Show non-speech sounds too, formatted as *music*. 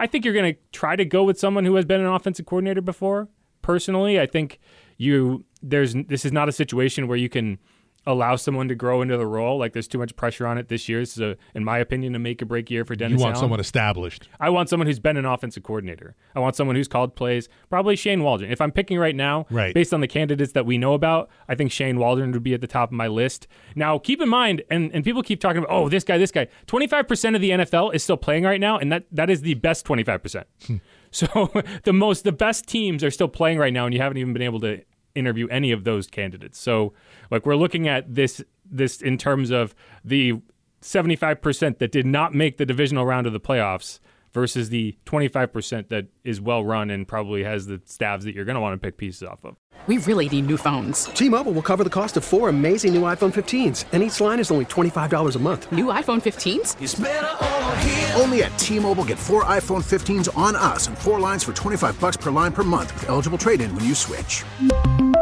I think you're going to try to go with someone who has been an offensive coordinator before. Personally, I think you there's this is not a situation where you can allow someone to grow into the role. Like there's too much pressure on it this year. This is, a, in my opinion, a make or break year for Dennis. You want Allen. someone established. I want someone who's been an offensive coordinator. I want someone who's called plays. Probably Shane Waldron. If I'm picking right now, Right. based on the candidates that we know about, I think Shane Waldron would be at the top of my list. Now, keep in mind, and, and people keep talking about, oh, this guy, this guy. 25% of the NFL is still playing right now, and that, that is the best 25%. Hmm. *laughs* so *laughs* the most, the best teams are still playing right now, and you haven't even been able to interview any of those candidates. So, like, we're looking at this this in terms of the 75% that did not make the divisional round of the playoffs versus the 25% that is well run and probably has the stabs that you're going to want to pick pieces off of. We really need new phones. T-Mobile will cover the cost of four amazing new iPhone 15s, and each line is only $25 a month. New iPhone 15s? Only at T-Mobile get four iPhone 15s on us and four lines for 25 bucks per line per month with eligible trade-in when you switch.